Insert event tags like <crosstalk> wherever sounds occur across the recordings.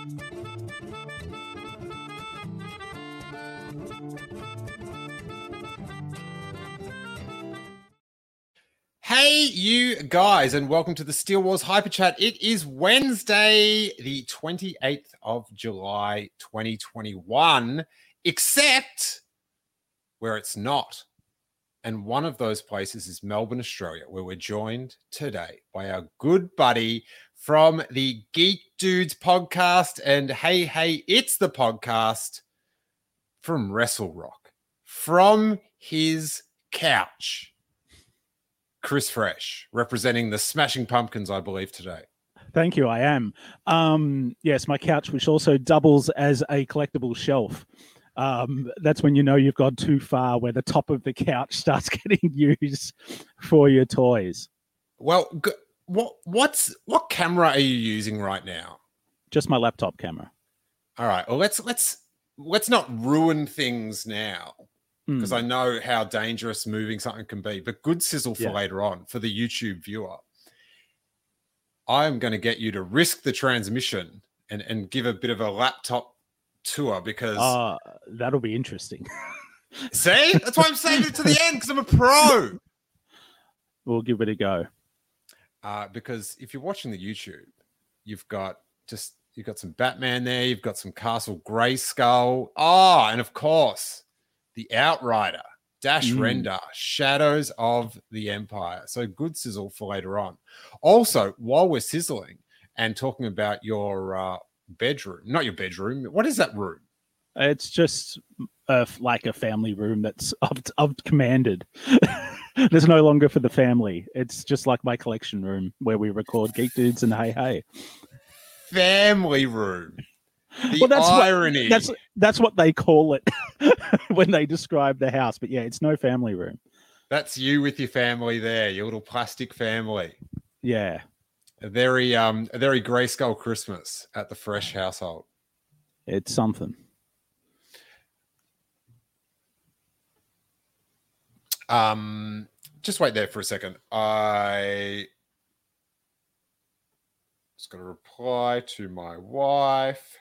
Hey, you guys, and welcome to the Steele Wars Hyper Chat. It is Wednesday, the 28th of July, 2021, except where it's not. And one of those places is Melbourne, Australia, where we're joined today by our good buddy from the Geek Dudes podcast. And hey, hey, it's the podcast from Wrestle Rock, from his couch. Chris Fresh, representing the Smashing Pumpkins, I believe, today. Thank you. I am. Um, yes, my couch, which also doubles as a collectible shelf. Um, that's when you know you've gone too far, where the top of the couch <laughs> starts getting used for your toys. Well, what what's what camera are you using right now? Just my laptop camera. All right. Well, let's let's let's not ruin things now because Mm. I know how dangerous moving something can be. But good sizzle for Yeah. later on for the YouTube viewer. I am going to get you to risk the transmission and and give a bit of a laptop tour because Uh, that'll be interesting. see that's why I'm saving it to the end because I'm a pro. <laughs> we'll give it a go. Uh, because if you're watching the YouTube, you've got just you've got some Batman there, you've got some Castle Grayskull, ah, and of course the Outrider, Dash Mm. Rendar, Shadows of the Empire. So good sizzle for later on. Also, while we're sizzling and talking about your uh, bedroom, not your bedroom, what is that room? It's just a, like a family room that's <laughs> I've, I've commanded. <laughs> There's no longer for the family. It's just like my collection room where we record Geek Dudes and Hey Hey. Family room. The Well, that's what- irony. That's that's what they call it <laughs> when they describe the house. But yeah, it's no family room. That's you with your family there, your little plastic family. Yeah, A very um a very grayskull Christmas at the Fresh household. it's something. Um just wait there for a second. I just gonna reply to my wife.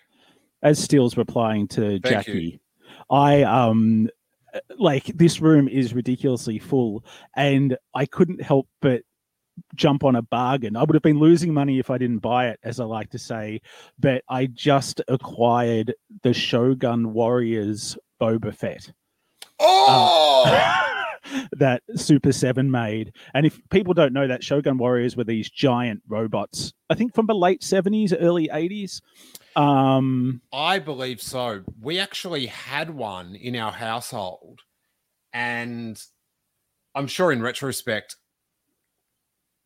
As Steele's replying to Thank you. Jackie, I um like this room is ridiculously full, and I couldn't help but jump on a bargain. I would have been losing money if I didn't buy it, as I like to say. But I just acquired the Shogun Warriors Boba Fett. Oh <laughs> that Super 7 made. And if people don't know that, Shogun Warriors were these giant robots, I think from the late 70s, early 80s. Um, I believe so. We actually had one in our household, and I'm sure in retrospect.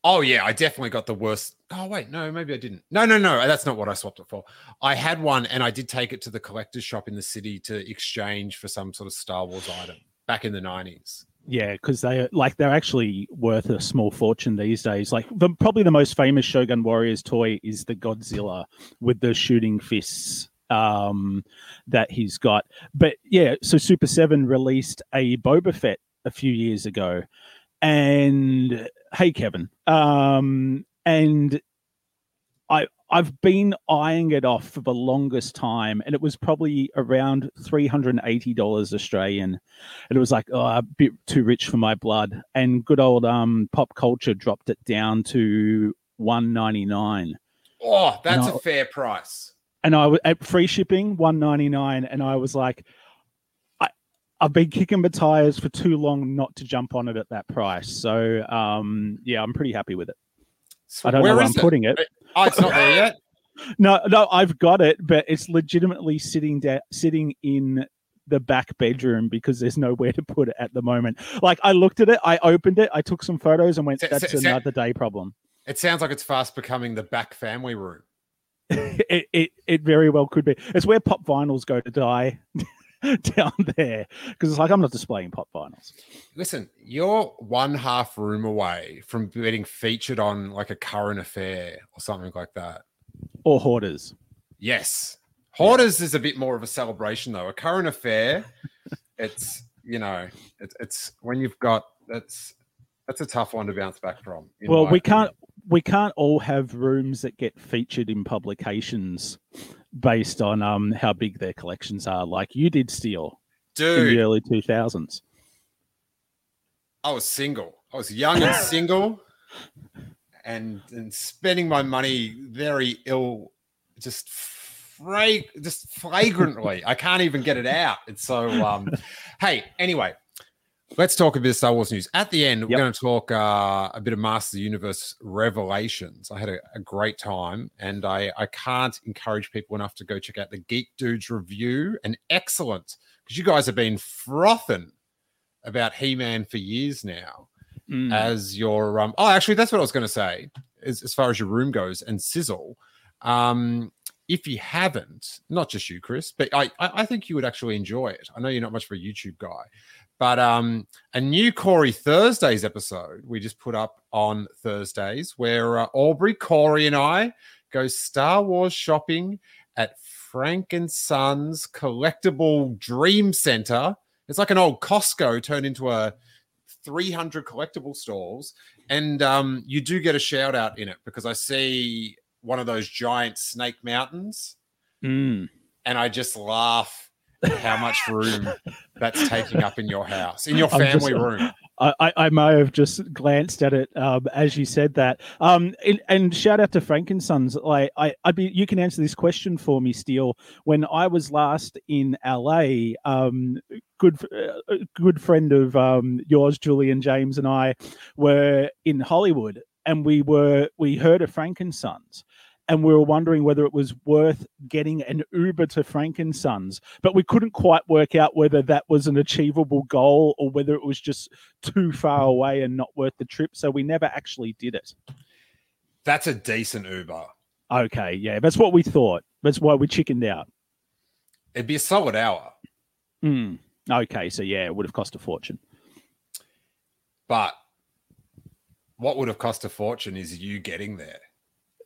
Oh yeah, I definitely got the worst. Oh wait, no, maybe I didn't. No, no, no, that's not what I swapped it for. I had one, and I did take it to the collector's shop in the city to exchange for some sort of Star Wars item back in the '90s. Yeah, because they like they're actually worth a small fortune these days. Like the, probably the most famous Shogun Warriors toy is the Godzilla with the shooting fists um, that he's got. But yeah, so Super Seven released a Boba Fett a few years ago, and hey, Kevin, um, and I I've been eyeing it off for the longest time, and it was probably around three hundred and eighty dollars Australian, and it was like oh, a bit too rich for my blood. And good old um pop culture dropped it down to one ninety nine. Oh, that's No. a fair price. and I was at free shipping one ninety nine, and I was like, I I've been kicking the tires for too long not to jump on it at that price. So um yeah, I'm pretty happy with it. I don't Where know where I'm it? putting it. Oh, it's not there yet. <laughs> No, no, I've got it, but it's legitimately sitting da- sitting in the back bedroom because there's nowhere to put it at the moment. Like I looked at it, I opened it, I took some photos, and went, "That's se- another day problem." It sounds like it's fast becoming the back family room. <laughs> it, it it very well could be. It's where pop vinyls go to die <laughs> <laughs> down there because it's like I'm not displaying pop vinyls. Listen, you're one half room away from getting featured on like a current affair or something like that. Or hoarders. Yes. Hoarders is a bit more of a celebration though. A current affair, <laughs> it's you know, it's, it's when you've got that's that's a tough one to bounce back from. Well, we can't. We can't all have rooms that get featured in publications based on um how big their collections are. Like you did, Steele, in the early two thousands. I was single. I was young and <gasps> single and, and spending my money very ill, just fra- just flagrantly. I can't even get it out. It's so um hey, anyway, let's talk a bit of Star Wars news. At the end, we're Yep. going to talk uh, a bit of Master of the Universe revelations. I had a, a great time, and I, I can't encourage people enough to go check out the Geek Dudes review. An excellent, because you guys have been frothing about He Man for years now Mm. as your um oh actually that's what I was going to say as, as far as your room goes and sizzle um if you haven't not just you Chris but I I I think you would actually enjoy it I know you're not much of a YouTube guy but um a new Corey Thursdays episode we just put up on Thursdays where uh, Aubrey Corey and I go Star Wars shopping at Frank and Sons Collectible Dream Center it's like an old Costco turned into a 300 collectible stalls and um you do get a shout out in it because i see one of those giant snake mountains Mm. and i just laugh how much room that's taking up in your house in your I'm just- family room I, I, I may have just glanced at it um, as you said that. Um, and, and shout out to Frankensons. Like I, I'd be. You can answer this question for me, Steele. When I was last in LA, um, good, uh, good friend of um, yours, Julian James, and I were in Hollywood, and we were we heard of Frankensons. And we were wondering whether it was worth getting an Uber to Frankensons, but we couldn't quite work out whether that was an achievable goal or whether it was just too far away and not worth the trip. So we never actually did it. that's a decent uber Okay, yeah, that's what we thought. That's why we chickened out. it'd be a solid hour Hmm. Okay, so yeah, it would have cost a fortune. but what would have cost a fortune is you getting there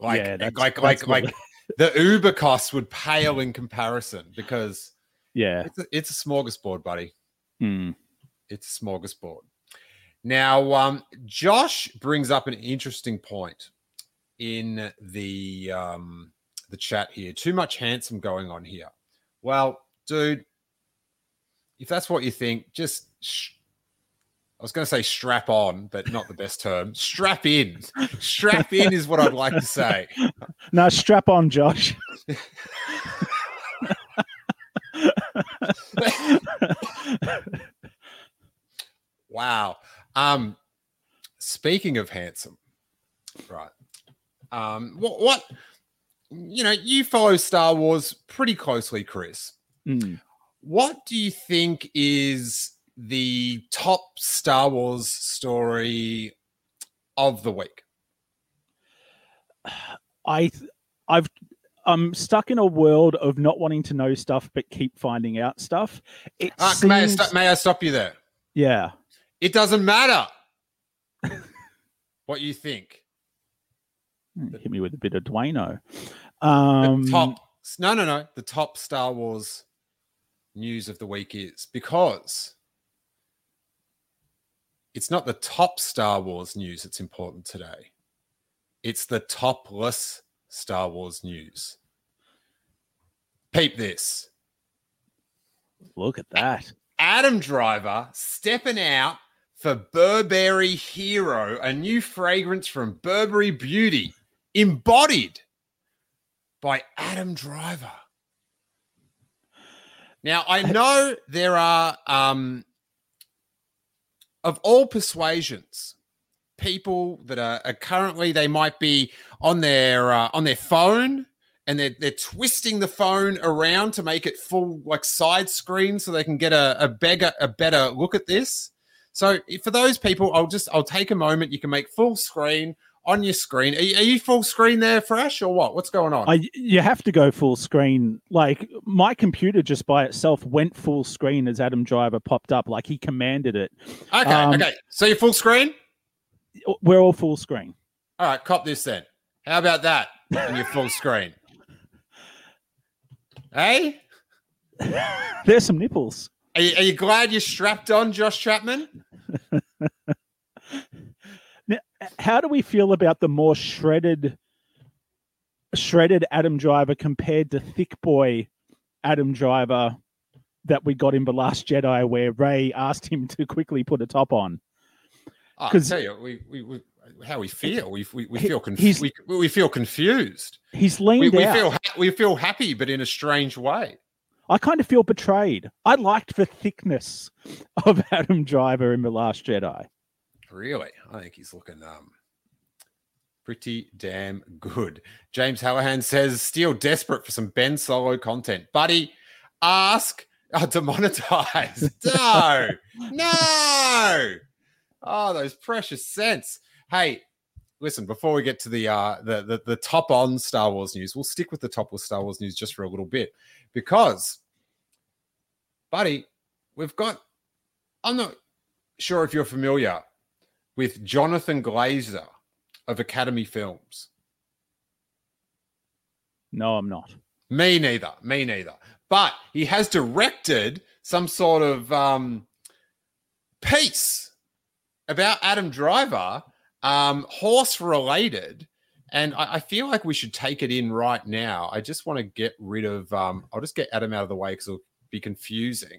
like Yeah, that's- like that's like what- like <laughs> the uber costs would pale in comparison because Yeah. it's a, it's a smorgasbord buddy Hmm. it's a smorgasbord. Now, um, Josh brings up an interesting point in the um, the chat here. Too much handsome going on here. Well, dude, if that's what you think, just sh- I was going to say strap on, but not the best term. Strap in. Strap in is what I'd like to say. <laughs> Now strap on, Josh. <laughs> Wow. Um, speaking of handsome, right? Um, what, what you know, you follow Star Wars pretty closely, Chris. Hmm. What do you think is the top Star Wars story of the week? I, I've, I'm stuck in a world of not wanting to know stuff but keep finding out stuff. It Uh, may, I seems, sto- may I stop you there? yeah. It doesn't matter what you think. Hmm, Hit me with a bit of Dwayno. The Um, top, no, no, no. The top Star Wars news of the week is because it's not the top Star Wars news that's important today. It's the topless Star Wars news. Peep this. Look at that. Adam Driver stepping out for Burberry Hero, a new fragrance from Burberry Beauty, embodied by Adam Driver. Now, I know there are, um, of all persuasions, people that are, are currently they might be on their uh, on their phone and they're, they're twisting the phone around to make it full like side screen so they can get a, a better a better look at this. So for those people i'll just i'll take a moment. You can make full screen on your screen are you, are you full screen there fresh or what what's going on I, you have to go full screen. Like my computer just by itself went full screen as Adam Driver popped up. Like he commanded it. okay um, okay so you're full screen We're all full screen. all right cop this then how about that on your full screen <laughs> hey There's some nipples. are you, are you glad you're strapped on josh chapman <laughs> how do we feel about the more shredded, shredded Adam Driver compared to thick boy Adam Driver that we got in the Last Jedi, where Rey asked him to quickly put a top on? Ah, I 'Cause- tell you, we, we, we how we feel. We, we, we feel conf- we, we feel confused. He's We, leaned we out. feel ha- we feel happy, but in a strange way. I kind of feel betrayed. I liked the thickness of <laughs> Adam Driver in the Last Jedi. Really, I think he's looking um pretty damn good. James Hallahan says, "Still desperate for some Ben Solo content, buddy. Ask, oh, <laughs> demonetize. <laughs> no, no. Oh, those precious cents. Hey, listen. Before we get to the uh the the, the top on Star Wars news, we'll stick with the top of Star Wars news just for a little bit because, buddy, we've got. I'm not sure if you're familiar with Jonathan Glazer of Academy Films. No, I'm not. Me neither. Me neither. But he has directed some sort of um, piece about Adam Driver, um, horse related. And I, I feel like we should take it in right now. I just want to get rid of, um, I'll just get Adam out of the way because it'll be confusing.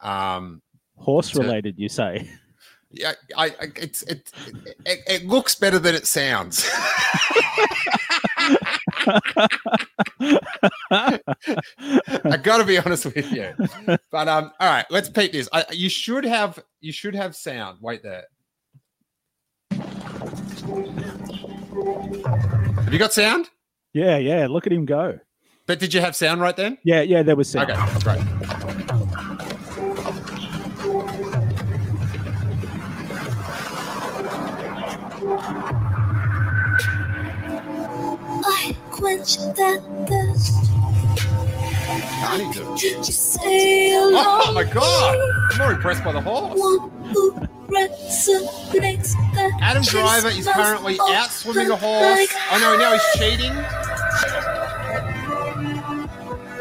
Um, Horse related, you say? Yeah, I, I it's it, it, it looks better than it sounds. I got to be honest with you. But um, all right, let's peep this. I, you should have you should have sound. Wait there. Have you got sound? yeah, yeah. Look at him go. But did you have sound right then? Yeah, yeah. There was sound. Okay, great. I quench that thirst. I need to- Did you say Oh, my god! I'm more impressed by the horse. one who resonates that Adam Driver is currently out swimming a horse. like Oh no, now he's cheating.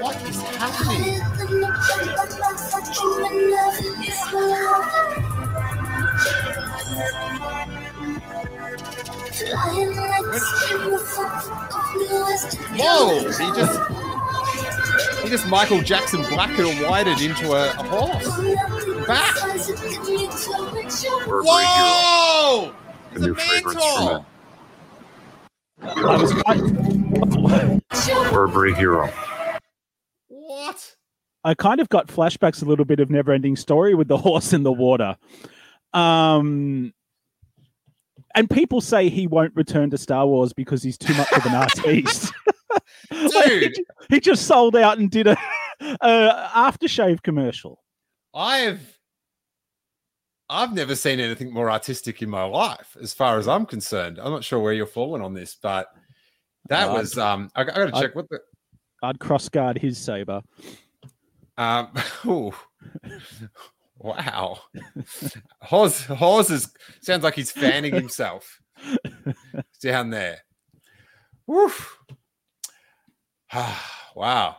What is happening? Whoa! He just he just Michael Jackson black and whited into a, a horse. Back. Whoa! The It's a new fragrance mantle. from I was kind, Burberry Hero. What? I kind of got flashbacks a little bit of Never Ending Story with the horse in the water. Um, and people say he won't return to Star Wars because he's too much of an <laughs> artiste. <laughs> Like, he Dude, he just sold out and did a, a aftershave commercial. I've I've never seen anything more artistic in my life, as far as I'm concerned. I'm not sure where you're falling on this, but that was um I, I gotta I- check what the I'd cross guard his saber. um <laughs> ooh. Wow. Hawes Hawes is sounds like he's fanning himself <laughs> down there. Woof. wow.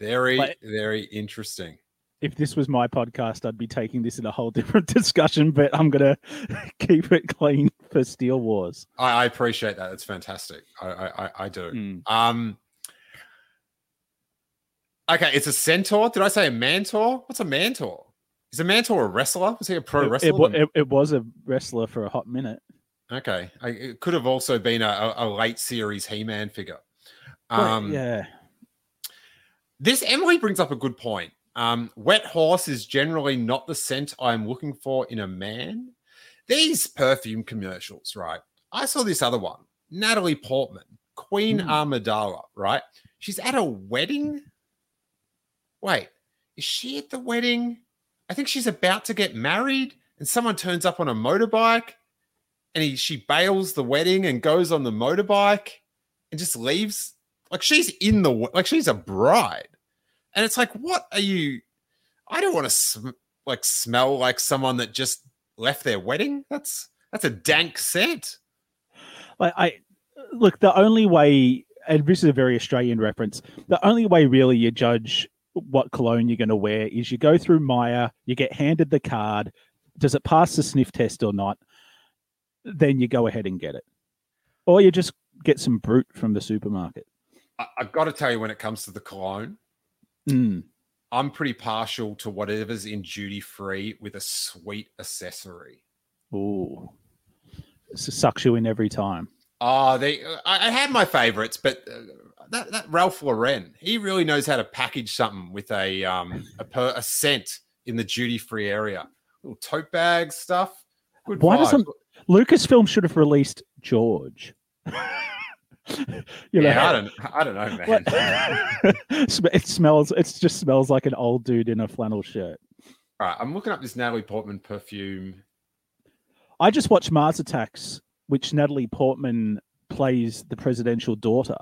Very, But- very interesting. If this was my podcast, I'd be taking this in a whole different <laughs> discussion, but I'm going <laughs> to keep it clean for Steele Wars. I, I appreciate that. It's fantastic. I, I, I- I do. Mm. Um. Okay, it's a centaur. Did I say a mantor? What's a mantor? Is a mantor a wrestler? Was he a pro It, wrestler? it, it, it was a wrestler for a hot minute. okay, I, it could have also been a, a, late series He-Man figure. But, Um, yeah. This Emily brings up a good point. Um, wet horse is generally not the scent I'm looking for in a man. These perfume commercials, right? I saw this other one, Natalie Portman, Queen Hmm. Amidala, right? She's at a wedding. Wait, is she at the wedding? I think she's about to get married, and someone turns up on a motorbike, and he she bails the wedding and goes on the motorbike and just leaves. Like she's in the like she's a bride, and it's like, what are you? I don't want to sm- like smell like someone that just left their wedding. That's that's a dank scent. Like I look, the only way, and this is a very Australian reference, the only way really you judge what cologne you're going to wear is you go through Myer, you get handed the card. Does it pass the sniff test or not? then you go ahead and get it, or you just get some Brut from the supermarket. I, I've got to tell you, when it comes to the cologne, Mm. I'm pretty partial to whatever's in duty free with a sweet accessory. Ooh, it sucks you in every time. Oh, they. I, I had my favorites, but uh, that, that Ralph Lauren, he really knows how to package something with a um a, per, a scent in the duty free area. Little tote bag stuff. Good Why vibes. doesn't- Lucasfilm should have released George. <laughs> you yeah, I don't. I don't know, man. <laughs> It smells. It just smells like an old dude in a flannel shirt. All right, I'm looking up this Natalie Portman perfume. I just watched Mars Attacks, which Natalie Portman plays the presidential daughter,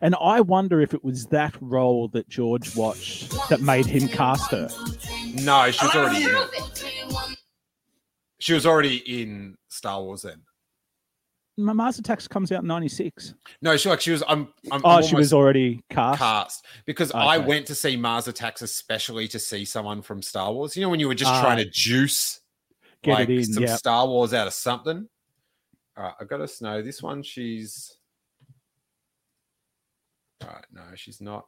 and I wonder if it was that role that George watched that made him cast her. No, she was already in it. She was already in Star Wars then. Ma- Mars Attacks comes out in '96. No, she like she was. I'm. I'm Oh, I'm she was already cast. cast because I went to see Mars Attacks especially to see someone from Star Wars. You know when you were just Ah. trying to juice Get like it in. some Yeah. Star Wars out of something. All right, I've got to know this one. She's. Right, no, she's not.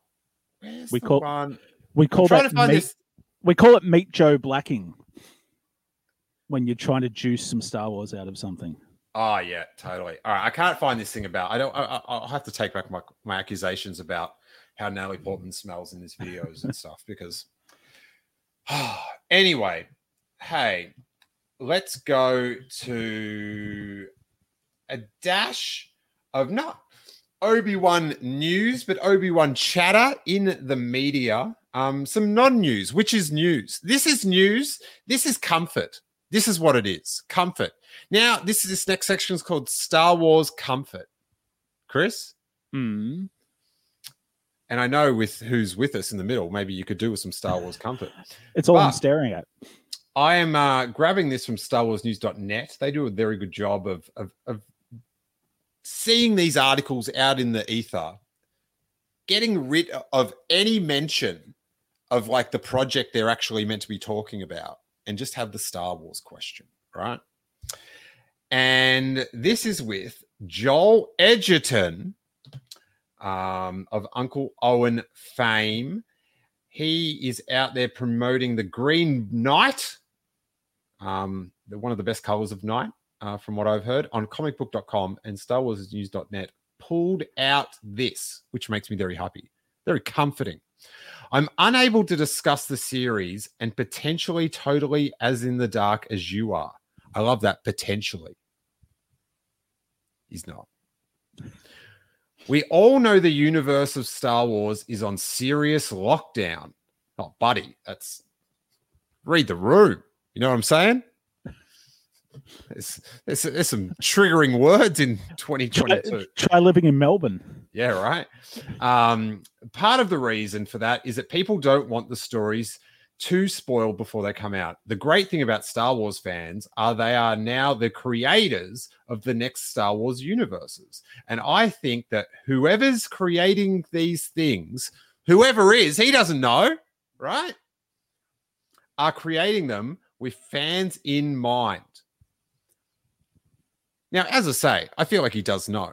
Where's We the call- one? We call that to find meat, this. we call it meet Joe Blacking when you're trying to juice some Star Wars out of something. Oh yeah, totally. All right, I can't find this thing about. I don't. I, I- I'll have to take back my, my accusations about how Natalie Portman smells in his videos and stuff because. <sighs> anyway, hey, let's go to a dash of not Obi Wan news, but Obi Wan chatter in the media. Um, some non-news, which is news. This is news. This is comfort. This is what it is. Comfort. Now, this is this next section is called Star Wars Comfort. Chris, Mm. and I know with who's with us in the middle, maybe you could do with some Star Wars Comfort. It's all I'm staring at. I am uh, grabbing this from StarWarsNews.net. They do a very good job of, of, of seeing these articles out in the ether, getting rid of any mention of like the project they're actually meant to be talking about, and just have the Star Wars question, right? And this is with Joel Edgerton um, of Uncle Owen fame. He is out there promoting the Green Knight, um, one of the best colors of night, uh, from what I've heard, on comicbook.com and Star Wars News.net. Pulled out this, which makes me very happy, very comforting. I'm unable to discuss the series and potentially totally as in the dark as you are. I love that potentially. He's not. We all know the universe of Star Wars is on serious lockdown. Not buddy. That's read the room. You know what I'm saying? There's, there's, there's some triggering words in Try, 2022. try living in Melbourne. Yeah, right. Um, part of the reason for that is that people don't want the stories too spoiled before they come out. The great thing about Star Wars fans are they are now the creators of the next Star Wars universes. And I think that whoever's creating these things, whoever is, he doesn't know, right? Are creating them with fans in mind. Now, as I say, I feel like he does know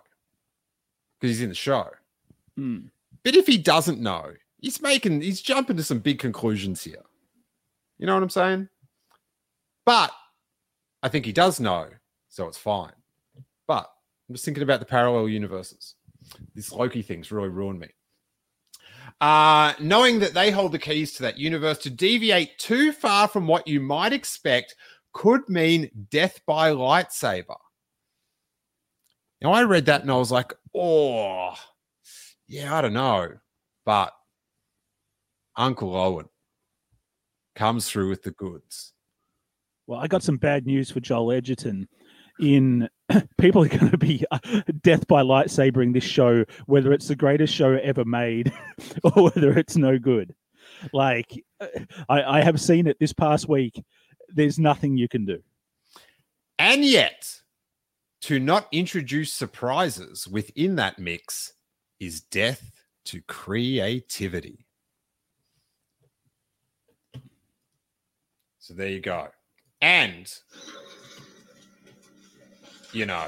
because he's in the show. Mm. But if he doesn't know, he's making he's jumping to some big conclusions here. You know what I'm saying? But I think he does know, so it's fine. But I'm just thinking about the parallel universes. This Loki thing's really ruined me. Uh, knowing that they hold the keys to that universe to deviate too far from what you might expect could mean death by lightsaber. Now, I read that and I was like, oh, yeah, I don't know. But Uncle Owen comes through with the goods. Well, I got some bad news for Joel Edgerton. In <clears throat> people are going to be uh, death by lightsabering this show, whether it's the greatest show ever made <laughs> or whether it's no good. Like uh, I, I have seen it this past week. There's nothing you can do. And yet, to not introduce surprises within that mix is death to creativity. So there you go. And you know,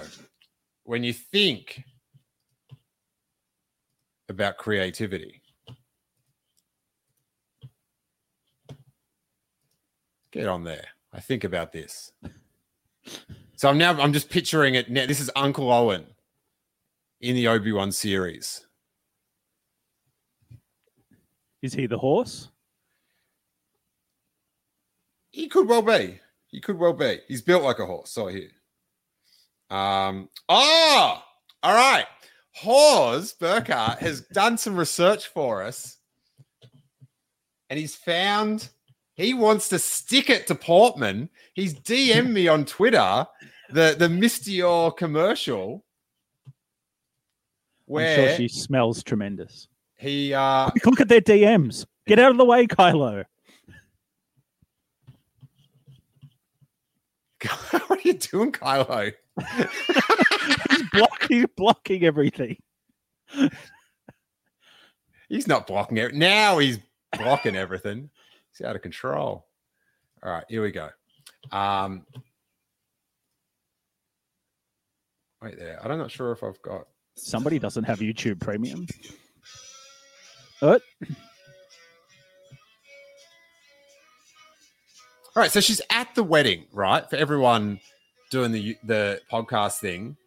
when you think about creativity, get on there. I think about this. So I'm now I'm just picturing it now. This is Uncle Owen in the Obi-Wan series. Is he the horse? He could well be. He could well be. He's built like a horse. So here. Um. Oh, all right. Hawes Burkhardt has done some research for us, and he's found he wants to stick it to Portman. He's DM'd me on Twitter the the Miss Dior commercial I'm where sure she smells tremendous. he uh Look at their DMs. Get out of the way, Kylo. <laughs> what are you doing, Kylo? <laughs> He's blocking, blocking everything. He's not blocking it. Now he's blocking everything. He's out of control. All right, here we go. Um, wait there. I'm not sure if I've got. Somebody doesn't have YouTube Premium. What? <laughs> All right, so she's at the wedding, right? For everyone doing the the podcast thing,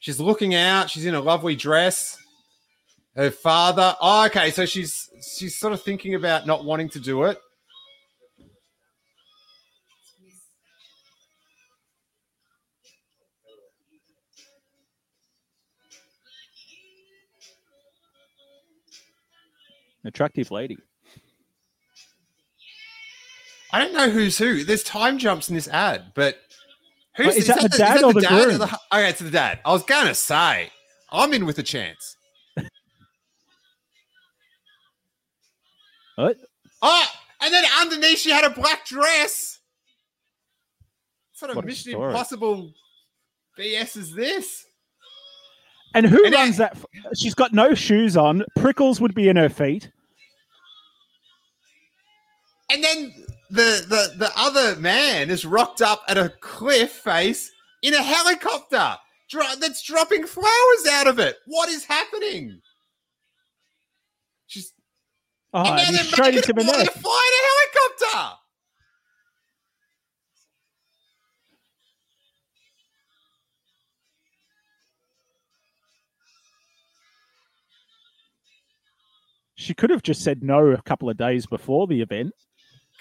she's looking out. She's in a lovely dress. Her father. Oh, okay. So she's she's sort of thinking about not wanting to do it. Attractive lady. I don't know who's who. There's time jumps in this ad, but who's Wait, is that the dad is or the groom? hu- okay, it's the dad. I was gonna say I'm in with a chance. What? Oh, and then underneath she had a black dress. What sort of What Mission. Impossible BS is this? And who And runs that? She's got no shoes on. Prickles would be in her feet. And then the the the other man is rocked up at a cliff face in a helicopter dro- that's dropping flowers out of it. What is happening? She's Oh, and now they're making her fly in a helicopter. She could have just said no a couple of days before the event.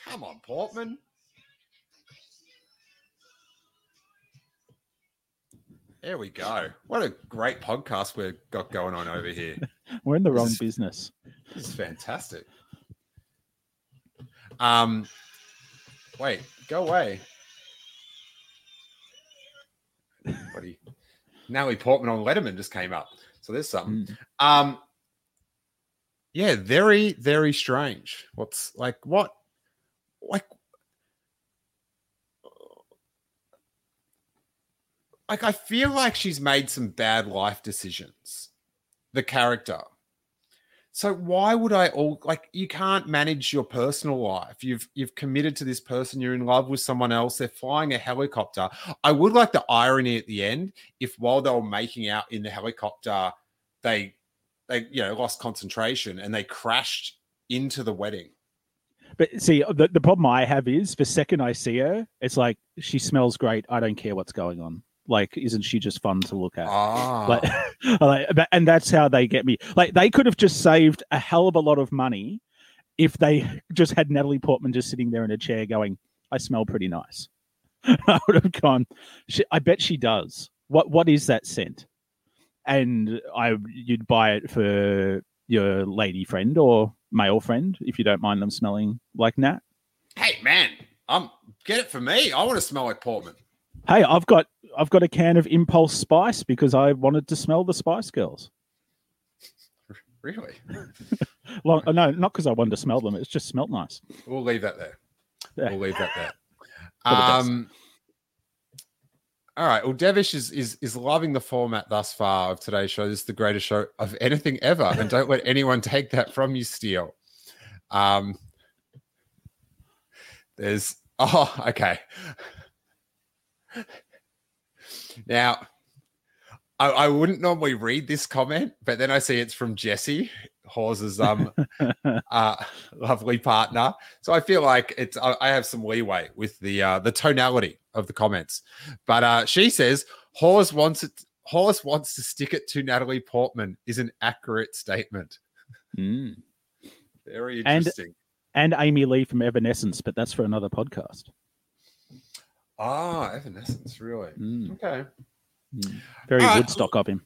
Come on, Portman. There we go. What a great podcast we've got going on over here. <laughs> We're in the This wrong is- business. This is fantastic. Um, wait, go away. Buddy. Natalie Portman on Letterman just came up. So there's something. Mm. Um, yeah, very, very strange. What's like what? Like, like I feel like she's made some bad life decisions. The character. So why would I all like you can't manage your personal life. You've you've committed to this person, you're in love with someone else, they're flying a helicopter. I would like the irony at the end if while they were making out in the helicopter, they they you know lost concentration and they crashed into the wedding. But see, the, the problem I have is the second I see her, it's like she smells great. I don't care what's going on. Like, isn't she just fun to look at? Ah, Like, <laughs> and that's how they get me. Like, they could have just saved a hell of a lot of money if they just had Natalie Portman just sitting there in a chair going, "I smell pretty nice." <laughs> I would have gone. I bet she does. What What is that scent? And I, you'd buy it for your lady friend or male friend if you don't mind them smelling like Nat. hey man, um, get it for me. I want to smell like Portman. Hey, I've got I've got a can of Impulse Spice because I wanted to smell the Spice Girls. <laughs> Really? <laughs> Well, no, not because I wanted to smell them. It's just smelt nice. We'll leave that there. Yeah. We'll leave that there. <laughs> Um, all right. Well, Devish is, is is loving the format thus far of today's show. This is the greatest show of anything ever, and don't let anyone take that from you, Steele. Um, there's oh, okay. Now, I, I wouldn't normally read this comment, but then I see it's from Jesse, Hawes's um <laughs> uh lovely partner. So I feel like it's I, I have some leeway with the uh the tonality of the comments. But uh she says Hawes wants it Hawes wants to stick it to Natalie Portman is an accurate statement. Mm. Very And- interesting. And Amy Lee from Evanescence, but that's for another podcast. ah, Evanescence, really. Mm. Okay. Very All right. Woodstock of him.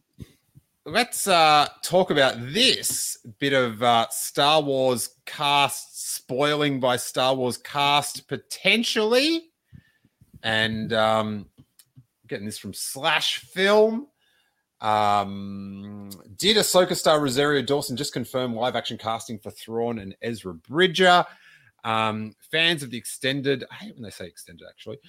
Let's uh talk about this bit of uh Star Wars cast spoiling by Star Wars cast potentially. And um getting this from Slash Film. Um did Ahsoka star Rosario Dawson just confirm live action casting for Thrawn and Ezra Bridger? Um, fans of the extended, I hate when they say extended actually.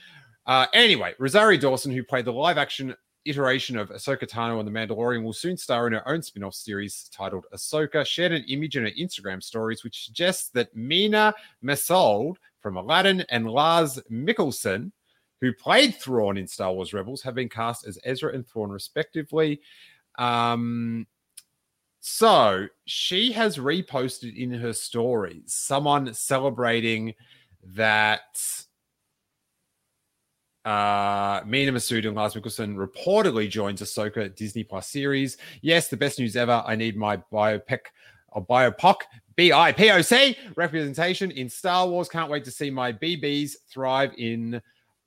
Uh, anyway, Rosario Dawson, who played the live action iteration of Ahsoka Tano and The Mandalorian will soon star in her own spin off series titled Ahsoka, shared an image in her Instagram stories which suggests that Mena Massoud from Aladdin and Lars Mikkelsen, who played Thrawn in Star Wars Rebels, have been cast as Ezra and Thrawn respectively. Um, so she has reposted in her stories someone celebrating that uh, Mena Massoud and Lars Mikkelsen reportedly joins Ahsoka Disney Plus series. Yes, the best news ever. I need my biopic or biopoc B-I-P-O-C representation in Star Wars. Can't wait to see my BBs thrive in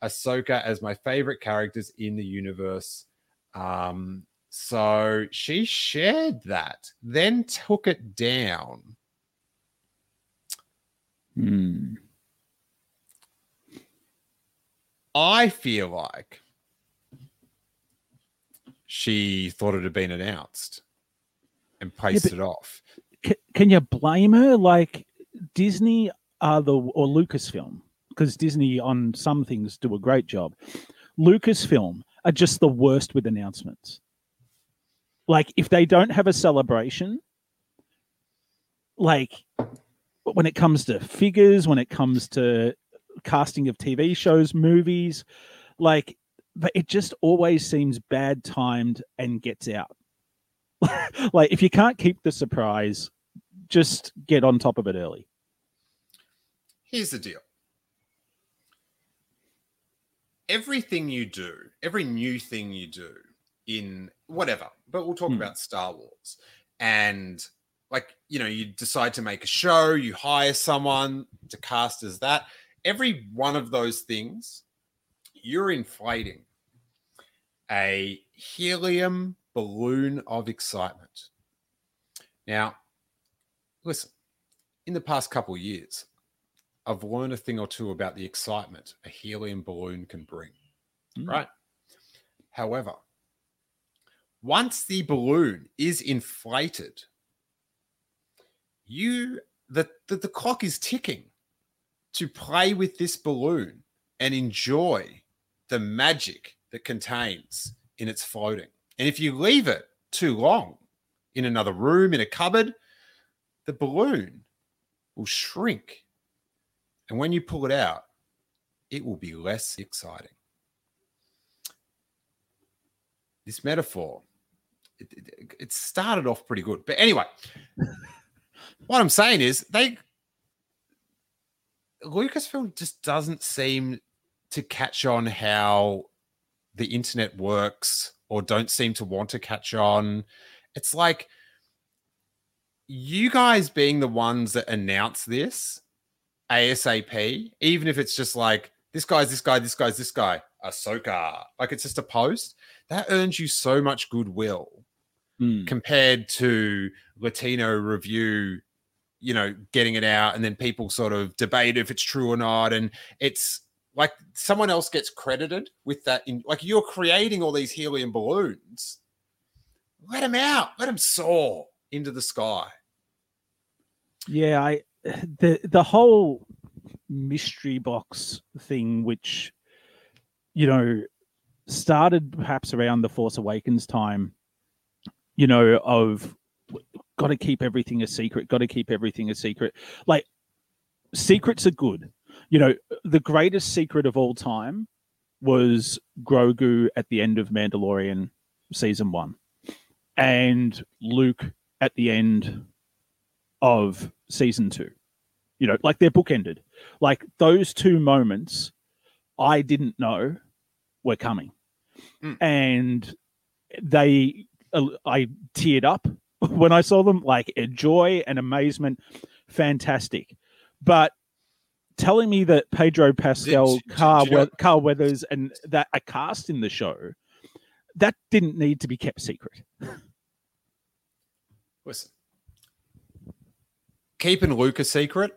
Ahsoka as my favorite characters in the universe. Um, so she shared that, then took it down. Mm. I feel like she thought it had been announced and pasted it off. C- can you blame her? Like Disney are the or Lucasfilm because Disney on some things do a great job. Lucasfilm are just the worst with announcements. Like if they don't have a celebration, like when it comes to figures, when it comes to casting of TV shows, movies, like but it just always seems bad timed and gets out. <laughs> like if you can't keep the surprise, just get on top of it early. Here's the deal everything you do, every new thing you do in whatever, but we'll talk Hmm. about Star Wars and like, you know, you decide to make a show, you hire someone to cast as that. Every one of those things, you're inflating a helium balloon of excitement. Now, listen, in the past couple of years, I've learned a thing or two about the excitement a helium balloon can bring. Mm. Right. However, once the balloon is inflated, you the, the, the clock is ticking to play with this balloon and enjoy the magic that contains in its floating. And if you leave it too long in another room, in a cupboard, the balloon will shrink. And when you pull it out, it will be less exciting. This metaphor, it, it, it started off pretty good. But anyway, <laughs> what I'm saying is they Lucasfilm just doesn't seem to catch on how the internet works or don't seem to want to catch on. It's like you guys being the ones that announce this ASAP, even if it's just like this guy's this guy, this guy's this guy, Ahsoka, like it's just a post that earns you so much goodwill Mm. compared to Latino review, you know, getting it out and then people sort of debate if it's true or not. And it's like someone else gets credited with that. In like you're creating all these helium balloons. Let them out. Let them soar into the sky. Yeah, I the the whole mystery box thing, which you know started perhaps around the Force Awakens time, you know, of got to keep everything a secret, got to keep everything a secret. Like secrets are good. You know, the greatest secret of all time was Grogu at the end of Mandalorian season one and Luke at the end of season two. You know, like they're bookended. Like those two moments, I didn't know were coming, Mm. and they, uh, I teared up when I saw them. Like a joy and amazement, fantastic. But telling me that Pedro Pascal, Carl, We- Carl Weathers, and that are cast in the show, that didn't need to be kept secret. Listen, keeping Luke a secret.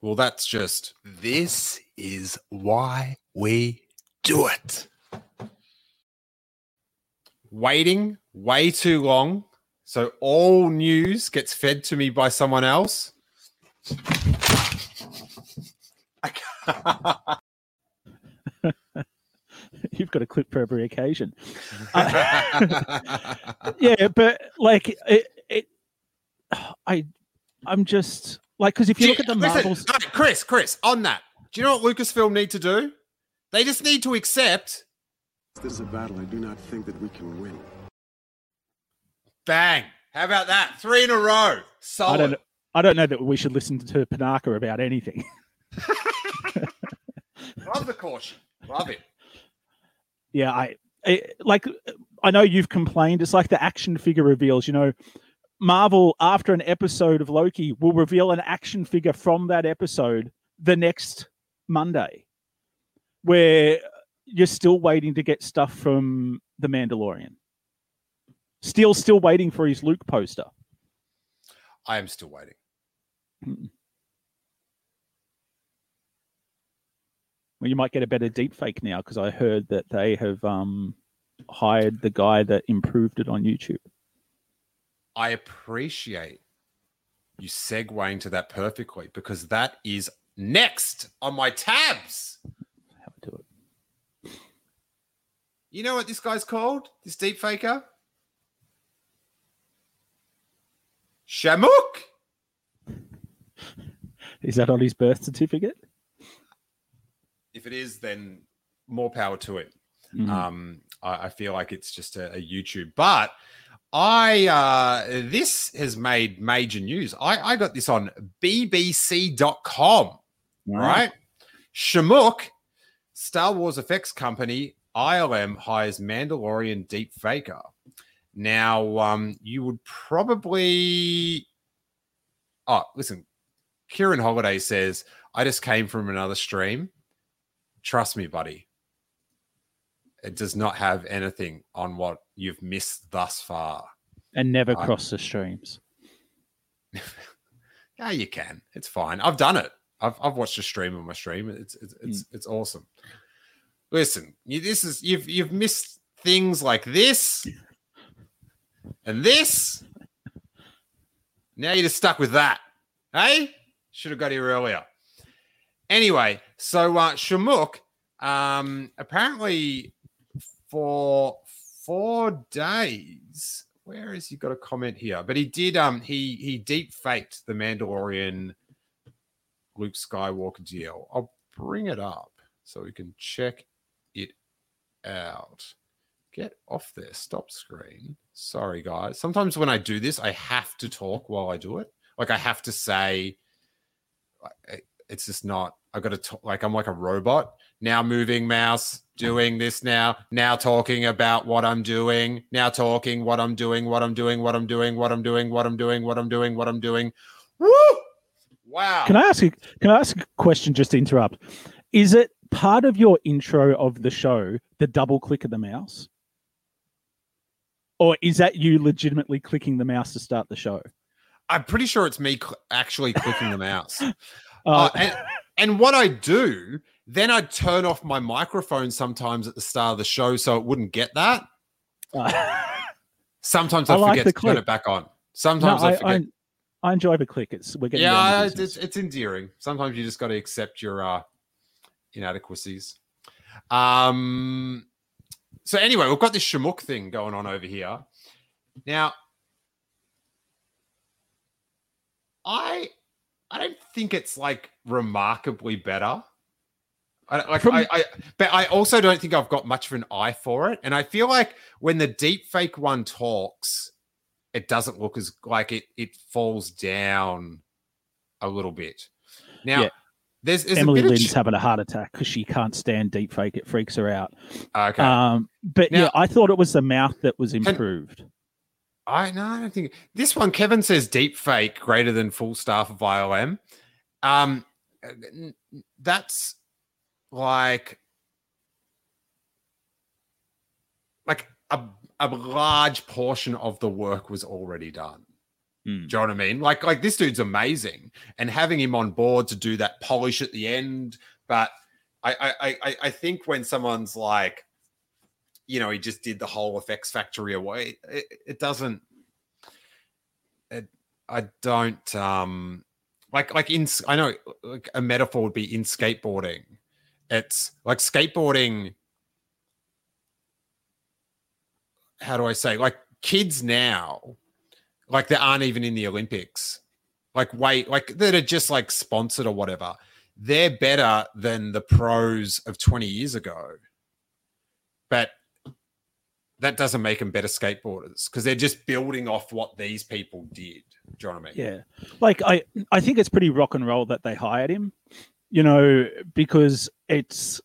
Well, that's just this is why we do it. Waiting way too long, so all news gets fed to me by someone else. <laughs> You've got a clip for every occasion. <laughs> <laughs> yeah, but like it, it I, I'm just like because if you Do look at the listen, Marvels, all right, Chris, Chris, on that, do you know what Lucasfilm need to do? They just need to accept. This is a battle I do not think that we can win. Bang! How about that? Three in a row. Solid. I don't, I don't know that we should listen to Panaka about anything. <laughs> Love the caution. Love it. yeah, I, I like. I know you've complained. It's like the action figure reveals. You know, Marvel after an episode of Loki will reveal an action figure from that episode the next Monday, where you're still waiting to get stuff from the Mandalorian. Still, still waiting for his Luke poster. I am still waiting. Well, you might get a better deep fake now because I heard that they have um, hired the guy that improved it on YouTube. I appreciate you segueing to that perfectly because that is next on my tabs. How do it. You know what this guy's called? This deep faker? Shamook? Is that on his birth certificate? If it is, then more power to it. Mhm. Um, I, I feel like it's just a, a YouTube, but I uh, this has made major news. I, I got this on BBC.com, right? Shamook, Star Wars effects company ILM hires Mandalorian deep faker. Now, um, you would probably. Oh, listen, Kieran Holiday says, I just came from another stream. Trust me, buddy. It does not have anything on what you've missed thus far. And never I- cross the streams. <laughs> Yeah, you can. It's fine. I've done it. I've, I've watched a stream on my stream. It's it's it's, it's awesome. Listen, you, this is you've you've missed things like this and this. Now you're just stuck with that. Hey, should have got here earlier. Anyway, so uh, Shamook, um, apparently for four days. Where has he got a comment here? But he did. Um, he he deep faked the Mandalorian Luke Skywalker deal. I'll bring it up so we can check it out. Get off there. Stop screen. Sorry, guys. Sometimes when I do this, I have to talk while I do it. Like I have to say, eh, it's just not. I got to talk. Like I'm like a robot now. Moving mouse, doing this now. Now talking about what I'm doing. Now talking what I'm doing. What I'm doing. What I'm doing. What I'm doing. What I'm doing. What I'm doing. What I'm doing. Woo! Wow. Can I ask you? Can I ask a question? Just to interrupt, is it part of your intro of the show the double click of the mouse, or is that you legitimately clicking the mouse to start the show? I'm pretty sure it's me cl- actually clicking the mouse. <laughs> Uh, Uh, and, and what I do, then I'd turn off my microphone sometimes at the start of the show so it wouldn't get that. <laughs> Sometimes I, I like forget to turn click. it back on. no, Sometimes I I, forget. I, I enjoy the click. It's we're getting yeah, it's, it's, it's endearing. Sometimes you just got to accept your uh, inadequacies. Um. So anyway, we've got this Shamook thing going on over here. Now, I I don't think it's like remarkably better. I, like I, I, but I also don't think I've got much of an eye for it, and I feel like when the deep fake one talks, it doesn't look as like it. It falls down a little bit. Now, Yeah. There's, there's Emily a bit Lynn's ch- having a heart attack because she can't stand deep fake. It freaks her out. okay. Um, but Now- yeah, I thought it was the mouth that was improved. I no, I don't think this one. Kevin says deep fake greater than full staff of ILM. Um, that's like like a a large portion of the work was already done. Hmm. Do you know what I mean? Like like this dude's amazing, and having him on board to do that polish at the end. But I I I, I- I think when someone's like, you know, he just did the whole effects factory away. It, it doesn't. It, I don't um like like in I know like a metaphor would be in skateboarding. It's like skateboarding. How do I say? Like kids now, like that aren't even in the Olympics. Like wait, like that are just like sponsored or whatever. They're better than the pros of 20 years ago. But that doesn't make them better skateboarders because they're just building off what these people did. Do you know what I mean? Yeah, like I, I think it's pretty rock and roll that they hired him. You know, because it's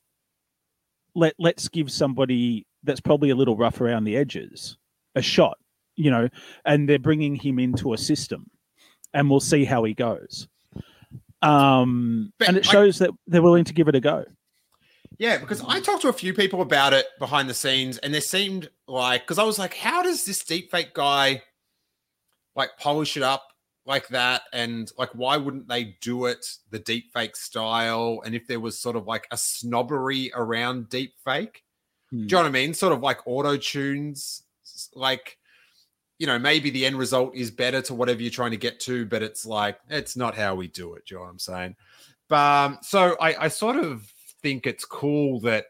let let's give somebody that's probably a little rough around the edges a shot. You know, and they're bringing him into a system, and we'll see how he goes. Um, But and it I- shows that they're willing to give it a go. Yeah, because I talked to a few people about it behind the scenes, and there seemed like because I was like, how does this deepfake guy like polish it up like that? And like, why wouldn't they do it the deepfake style? And if there was sort of like a snobbery around deepfake, do you know what I mean? Sort of like auto tunes, like you know, maybe the end result is better to whatever you're trying to get to, but it's like it's not how we do it. Do you know what I'm saying? But um, so I, I sort of think it's cool that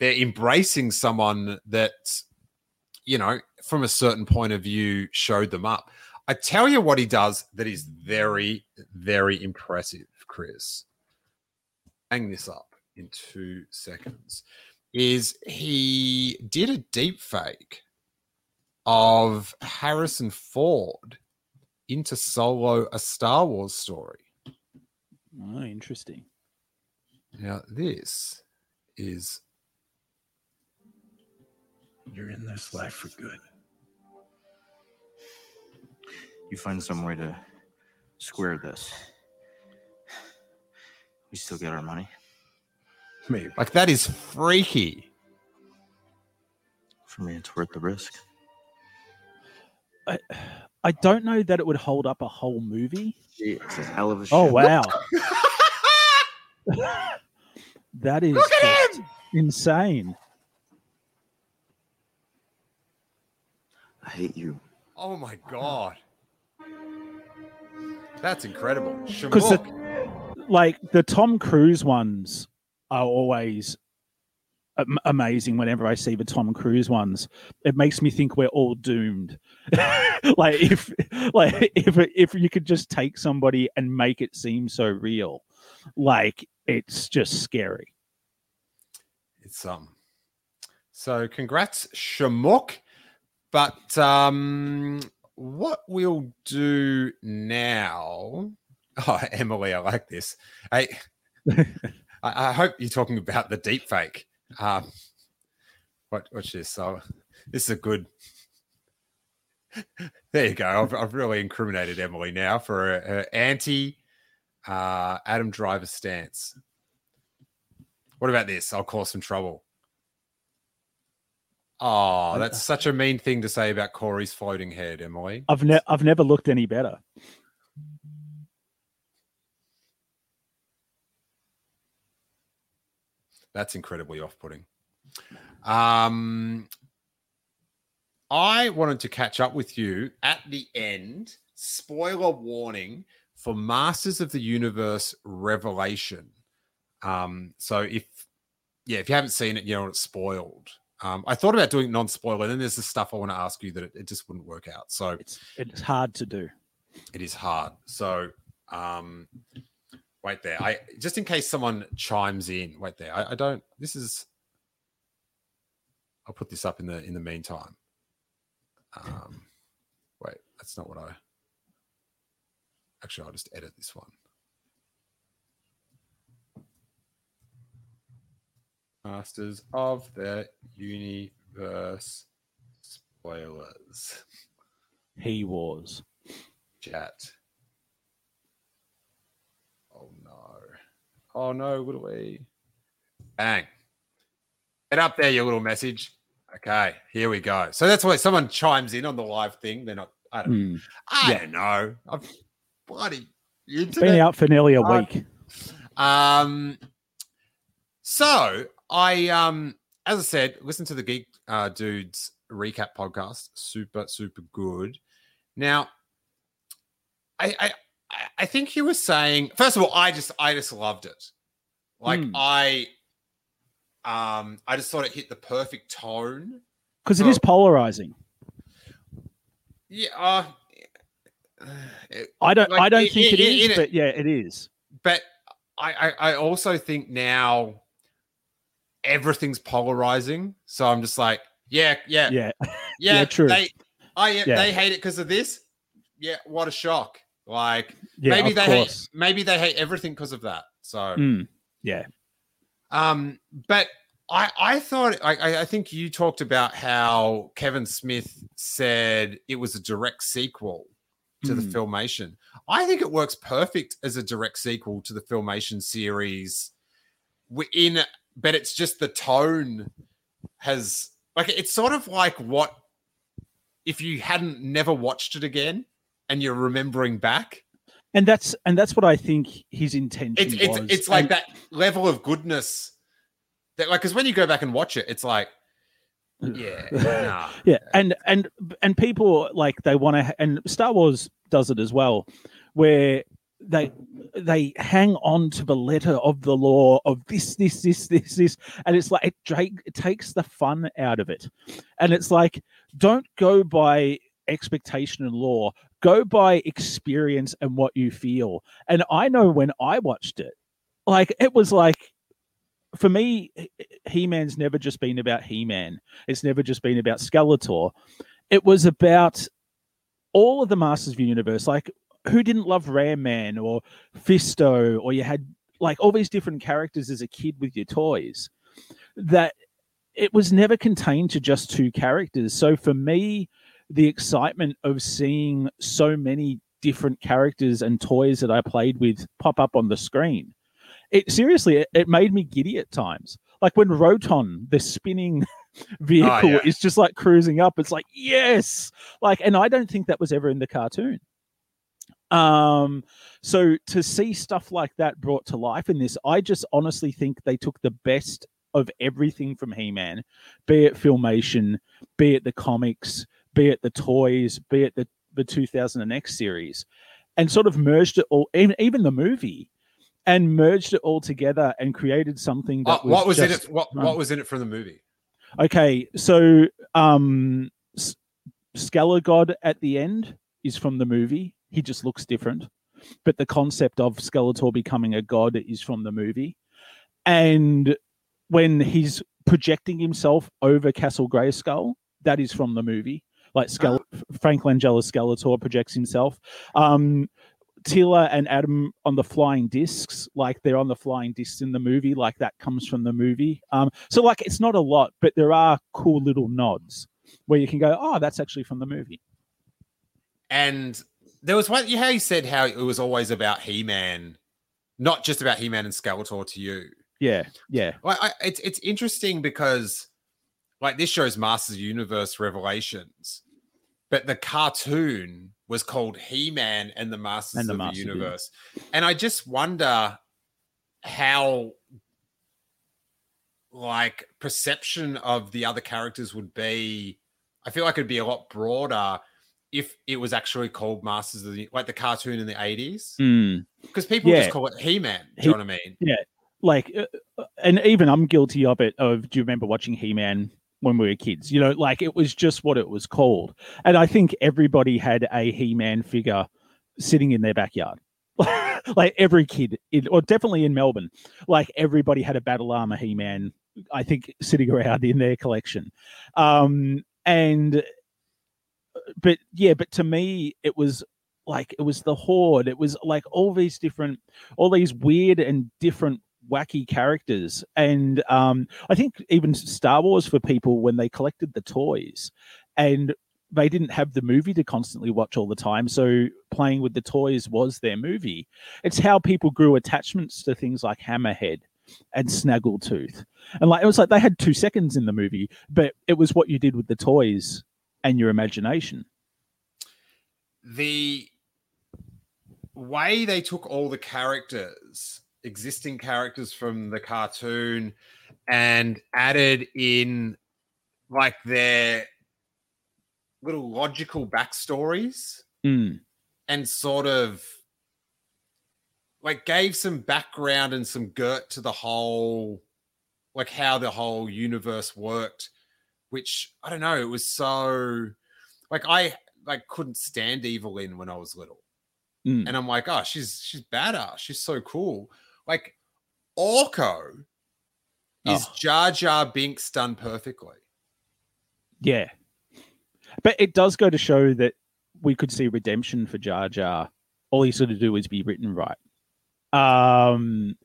they're embracing someone that you know, from a certain point of view, showed them up. I tell you what he does that is very, very impressive, Chris. Hang this up in two seconds. Is he did a deep fake of Harrison Ford into Solo, a Star Wars story. Oh, interesting. Now, this is You're in this life for good. You find some way to square this. We still get our money. Maybe. like that is freaky. For me, it's worth the risk. I, I don't know that it would hold up a whole movie. It's a hell of a Oh wow, <laughs> that is Look at just insane. I hate you. Oh my god. That's incredible. Because the, like the Tom Cruise ones are always am- amazing. Whenever I see the Tom Cruise ones, it makes me think we're all doomed. <laughs> like if like if if you could just take somebody and make it seem so real, like it's just scary. It's um so congrats, Shamook. But um what we'll do now. <laughs> Oh, Emily, I like this. Hey, <laughs> I, I hope you're talking about the deep fake. Um what what's this? So this is a good there you go. I've, I've really incriminated Emily now for her, her anti uh, Adam Driver stance. What about this? I'll cause some trouble. Oh, that's such a mean thing to say about Corey's floating head, Emily. I've ne- I've never looked any better. That's incredibly off-putting. Um, I wanted to catch up with you at the end. Spoiler warning for Masters of the Universe Revelation. Um, so if yeah, if you haven't seen it, you know it's spoiled. Um, I thought about doing non-spoiler, and then there's the stuff I want to ask you that it, it just wouldn't work out. So It's it's hard to do. it is hard. So um wait there. I just in case someone chimes in. Wait there. I, I don't. This is. I'll put this up in the in the meantime. Um, wait, that's not what I. Actually, I'll just edit this one. Masters of the Universe spoilers He was. chat. Oh no. Oh no, what do we? Bang. Get up there, your little message. Okay, here we go. So that's why someone chimes in on the live thing. They're not, I don't, Hmm. I yeah. don't know. I've bloody Been out for nearly a Uh, week. Um, so I, um, as I said, listen to the Geek uh, Dudes recap podcast. Super, super good. Now, I, I, I- I think he was saying. First of all, I just, I just loved it. Like Hmm. I, um, I just thought it hit the perfect tone. Because it is polarizing. Yeah. Uh, <sighs> it- I don't. like, I don't i- think i- it is, it- but yeah, it is. but I, I I also think now everything's polarizing. So I'm just like, yeah, yeah, yeah, <laughs> Yeah. true. They, yeah, Yeah. they hate it because of this. Yeah, what a shock! Like Yeah, maybe they course. hate maybe they hate everything because of that. So Mm, yeah. um, but I I thought I I- think you talked about how Kevin Smith said it was a direct sequel to the Mm. filmation. I think it works perfect as a direct sequel to the filmation series. In but it's just the tone has like it's sort of like what if you hadn't never watched it again and you're remembering back. And that's and that's what I think his intention It's it's was. it's like And- that level of goodness that like because when you go back and watch it, it's like yeah, <laughs> nah. yeah and and and people like they want to and star wars does it as well where they they hang on to the letter of the law of this this this this this and it's like it, drake it takes the fun out of it and it's like don't go by expectation and law go by experience and what you feel and i know when i watched it like it was like for me he-man's never just been about he-man it's never just been about Skeletor. It was about all of the Masters of the Universe. Like, who didn't love Ram Man or Fisto, or you had like all these different characters as a kid with your toys. That it was never contained to just two characters. So for me, the excitement of seeing so many different characters and toys that I played with pop up on the screen, it seriously it, it made me giddy at times. Like when Roton, the spinning <laughs> vehicle, yeah. is just like cruising up. It's like yes, like, and I don't think that was ever in the cartoon. Um, so to see stuff like that brought to life in this, I just honestly think they took the best of everything from He-Man, be it filmation, be it the comics, be it the toys, be it the the 2000X series, and sort of merged it all, even even the movie, and merged it all together and created something that was what was in it? What um, what was in it from the movie? Okay, so um S- Skelegod at the end is from the movie. He just looks different. But the concept of Skeletor becoming a god is from the movie. And when he's projecting himself over Castle Grayskull, that is from the movie. Like Skele- Frank Langella's Skeletor projects himself. Um Teela and Adam on the flying discs, like they're on the flying discs in the movie, like that comes from the movie. Um, so like it's not a lot, but there are cool little nods where you can go, oh, that's actually from the movie. And there was one. You how you said how it was always about He Man, not just about He Man and Skeletor to you. Yeah, yeah, Well, I, it's it's interesting because like this show's Masters of Universe Revelations, but the cartoon was called He Man and the Masters And the of Masters the Universe, and I just wonder how like perception of the other characters would be. I feel like it'd be a lot broader if it was actually called Masters of the like the cartoon in the eighties Mm. because people Yeah. just call it He Man. Do He- you know what I mean? Yeah, like, uh, uh, and even I'm guilty of it. Of do you remember watching He Man when we were kids? You know, like it was just what it was called, and I think everybody had a He Man figure sitting in their backyard. <laughs> like every kid, in, or definitely in Melbourne, like everybody had a battle armor He Man. I think sitting around in their collection, um, and but yeah, but to me, it was like it was the horde. It was like all these different, all these weird and different wacky characters. And um i think even star wars for people when they collected the toys and they didn't have the movie to constantly watch all the time so playing with the toys was their movie. It's how people grew attachments to things like hammerhead and snaggletooth. And like it was like they had two seconds in the movie but it was what you did with the toys and your imagination. The way they took all the characters, existing characters from the cartoon, and added in like their little logical backstories Mm, and sort of like gave some background and some girt to the whole like how the whole universe worked which i don't know it was so like i like couldn't stand Evil-Lyn when i was little. Mm. and i'm like oh she's she's badass. She's so cool like orko is Oh. jar jar binks done perfectly Yeah. But it does go to show that we could see redemption for Jar Jar. All he's got to do is be written right. Um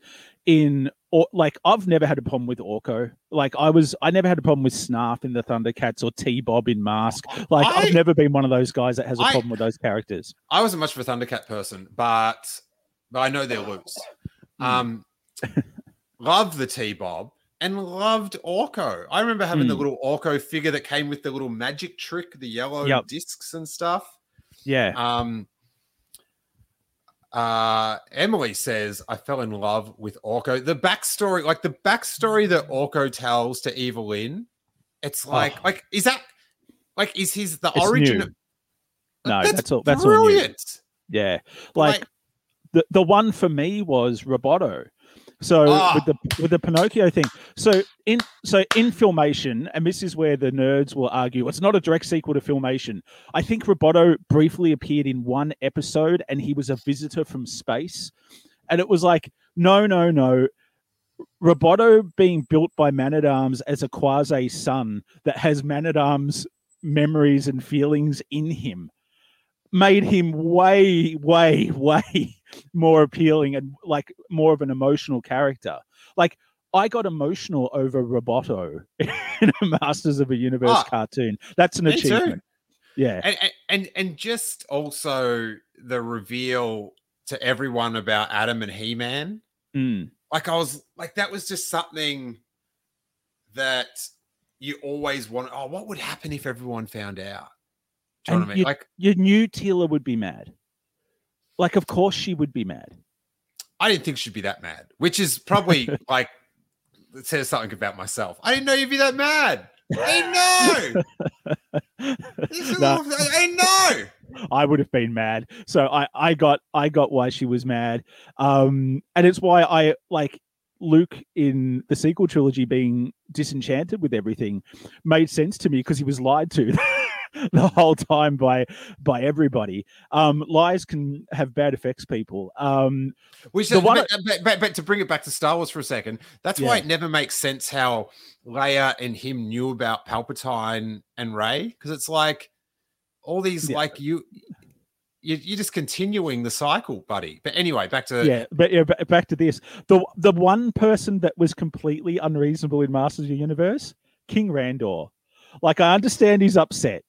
in or like I've never had a problem with Orko. Like I was I never had a problem with Snarf in the Thundercats or T Bob in Mask. Like I, I- have never been one of those guys that has a I- problem with those characters. I wasn't much of a Thundercat person, but but I know they're loose. Hmm. Um, loved the T Bob and loved Orko. I remember having the Hmm. little Orko figure that came with the little magic trick, the yellow Yep. discs and stuff. Yeah. Um, uh, Emily says, I fell in love with Orko. The backstory, like the backstory that Orko tells to Evil-Lyn, it's like, Oh. like, is that like, is his the It's origin? Of, No, that's, that's all- that's all new. brilliant. Yeah. Like, the the one for me was Roboto. So Ah. with the with the Pinocchio thing. So in so in Filmation, and this is where the nerds will argue, it's not a direct sequel to Filmation. I think Roboto briefly appeared in one episode, and he was a visitor from space, and it was like, no, no, no. Roboto being built by Man at Arms as a quasi son that has Man at Arms memories and feelings in him made him way, way, <laughs> way more appealing and like more of an emotional character. Like I got emotional over Roboto <laughs> in a Masters of a Universe Ah, cartoon. That's an me too. achievement. Yeah. and, and- and just also the reveal to everyone about Adam and He Man. Mm. Like I was like that was just something that you always want. Oh, what would happen if everyone found out? Do you know And what I mean? you- Like You knew Teela would be mad. Like, of course she would be mad. I didn't think she'd be that mad, which is probably <laughs> like it says something about myself. I didn't know you'd be that mad. I know. This is <laughs> No. all- I know. I would have been mad. So I I got I got why she was mad. Um and it's why I like Luke in the sequel trilogy being disenchanted with everything made sense to me because he was lied to <laughs> <laughs> the whole time by by everybody. Um lies can have bad effects people. Um Which The one- but, but, but, but to bring it back to Star Wars for a second, that's why it never makes sense how Leia and him knew about Palpatine and Rey because it's like all these Yeah. like you, you you're just continuing the cycle, buddy. But anyway, back to yeah, but yeah, back to this. The the one person that was completely unreasonable in Masters of the Universe, King Randor. Like I understand he's upset,